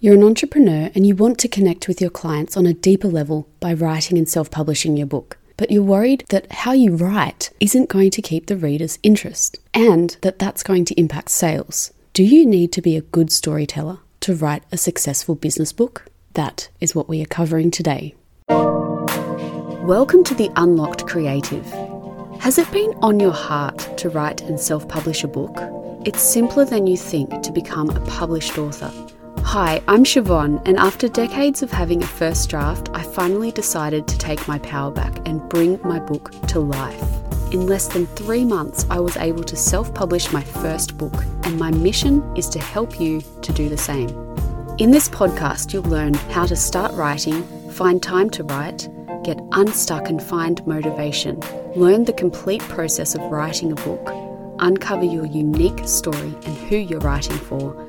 You're an entrepreneur and you want to connect with your clients on a deeper level by writing and self publishing your book. But you're worried that how you write isn't going to keep the reader's interest and that that's going to impact sales. Do you need to be a good storyteller to write a successful business book? That is what we are covering today. Welcome to the Unlocked Creative. Has it been on your heart to write and self publish a book? It's simpler than you think to become a published author. Hi, I'm Siobhan, and after decades of having a first draft, I finally decided to take my power back and bring my book to life. In less than three months, I was able to self publish my first book, and my mission is to help you to do the same. In this podcast, you'll learn how to start writing, find time to write, get unstuck and find motivation, learn the complete process of writing a book, uncover your unique story and who you're writing for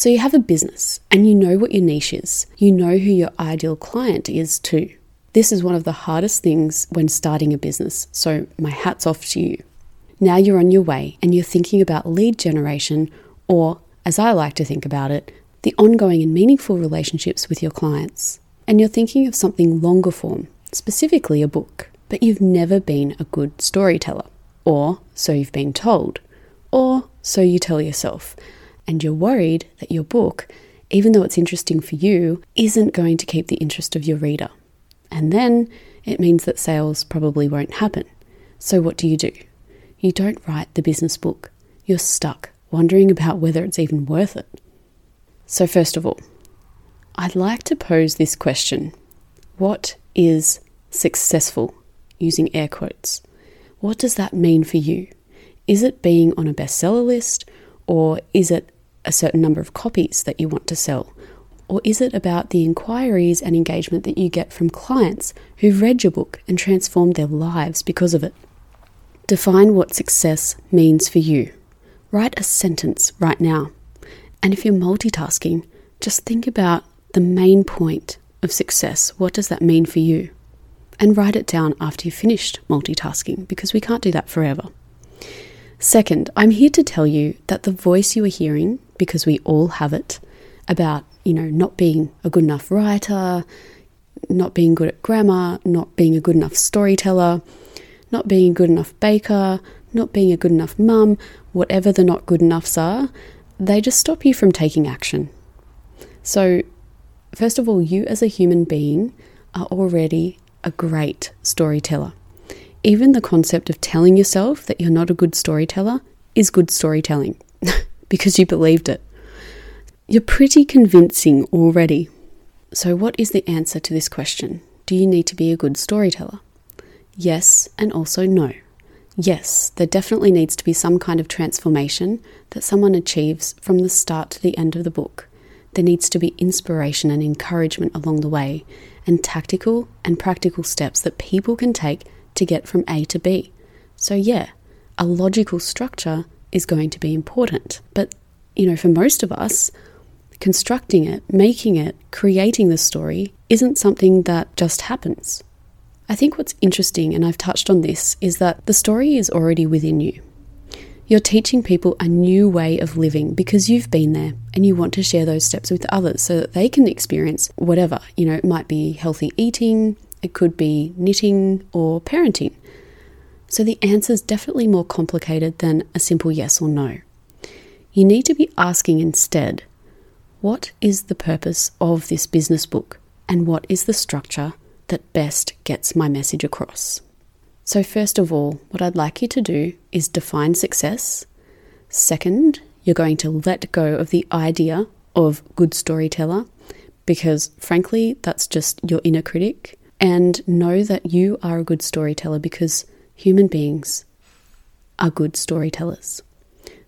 So you have a business and you know what your niche is. You know who your ideal client is too. This is one of the hardest things when starting a business, so my hat's off to you. Now you're on your way and you're thinking about lead generation, or as I like to think about it, the ongoing and meaningful relationships with your clients. And you're thinking of something longer form, specifically a book, but you've never been a good storyteller. Or so you've been told. Or so you tell yourself and you're worried that your book, even though it's interesting for you, isn't going to keep the interest of your reader. And then it means that sales probably won't happen. So, what do you do? You don't write the business book. You're stuck, wondering about whether it's even worth it. So, first of all, I'd like to pose this question What is successful? Using air quotes. What does that mean for you? Is it being on a bestseller list, or is it a certain number of copies that you want to sell? Or is it about the inquiries and engagement that you get from clients who've read your book and transformed their lives because of it? Define what success means for you. Write a sentence right now. And if you're multitasking, just think about the main point of success. What does that mean for you? And write it down after you've finished multitasking because we can't do that forever. Second, I'm here to tell you that the voice you are hearing because we all have it about, you know, not being a good enough writer, not being good at grammar, not being a good enough storyteller, not being a good enough baker, not being a good enough mum, whatever the not good enoughs are, they just stop you from taking action. So, first of all, you as a human being are already a great storyteller. Even the concept of telling yourself that you're not a good storyteller is good storytelling. because you believed it. You're pretty convincing already. So, what is the answer to this question? Do you need to be a good storyteller? Yes, and also no. Yes, there definitely needs to be some kind of transformation that someone achieves from the start to the end of the book. There needs to be inspiration and encouragement along the way, and tactical and practical steps that people can take to get from A to B. So, yeah, a logical structure is going to be important. But, you know, for most of us, constructing it, making it, creating the story isn't something that just happens. I think what's interesting, and I've touched on this, is that the story is already within you. You're teaching people a new way of living because you've been there and you want to share those steps with others so that they can experience whatever. You know, it might be healthy eating, it could be knitting or parenting. So the answer is definitely more complicated than a simple yes or no. You need to be asking instead what is the purpose of this business book and what is the structure that best gets my message across? So, first of all, what I'd like you to do is define success. Second, you're going to let go of the idea of good storyteller because, frankly, that's just your inner critic. And know that you are a good storyteller because human beings are good storytellers.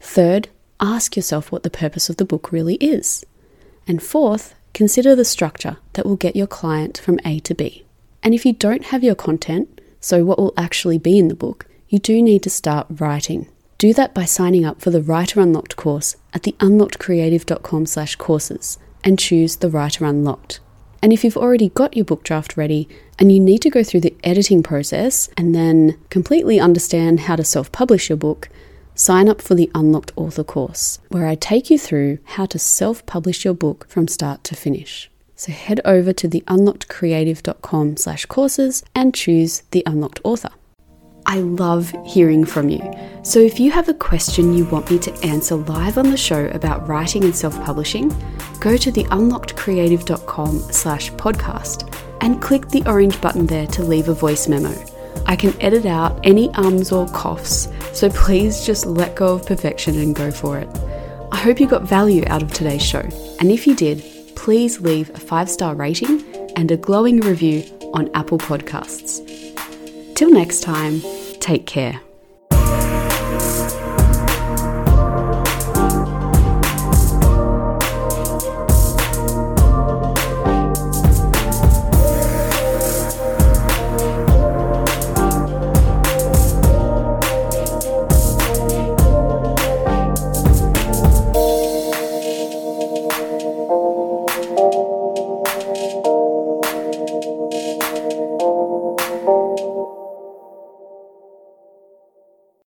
Third, ask yourself what the purpose of the book really is. And fourth, consider the structure that will get your client from A to B. And if you don't have your content, so what will actually be in the book, you do need to start writing. Do that by signing up for the Writer Unlocked course at the unlockedcreative.com slash courses and choose the Writer Unlocked. And if you've already got your book draft ready and you need to go through the editing process and then completely understand how to self publish your book, sign up for the Unlocked Author course, where I take you through how to self publish your book from start to finish. So head over to the unlockedcreative.com slash courses and choose the Unlocked Author. I love hearing from you. So if you have a question you want me to answer live on the show about writing and self-publishing, go to the unlockedcreative.com slash podcast and click the orange button there to leave a voice memo. I can edit out any ums or coughs, so please just let go of perfection and go for it. I hope you got value out of today's show, and if you did, please leave a five star rating and a glowing review on Apple Podcasts. Till next time, take care.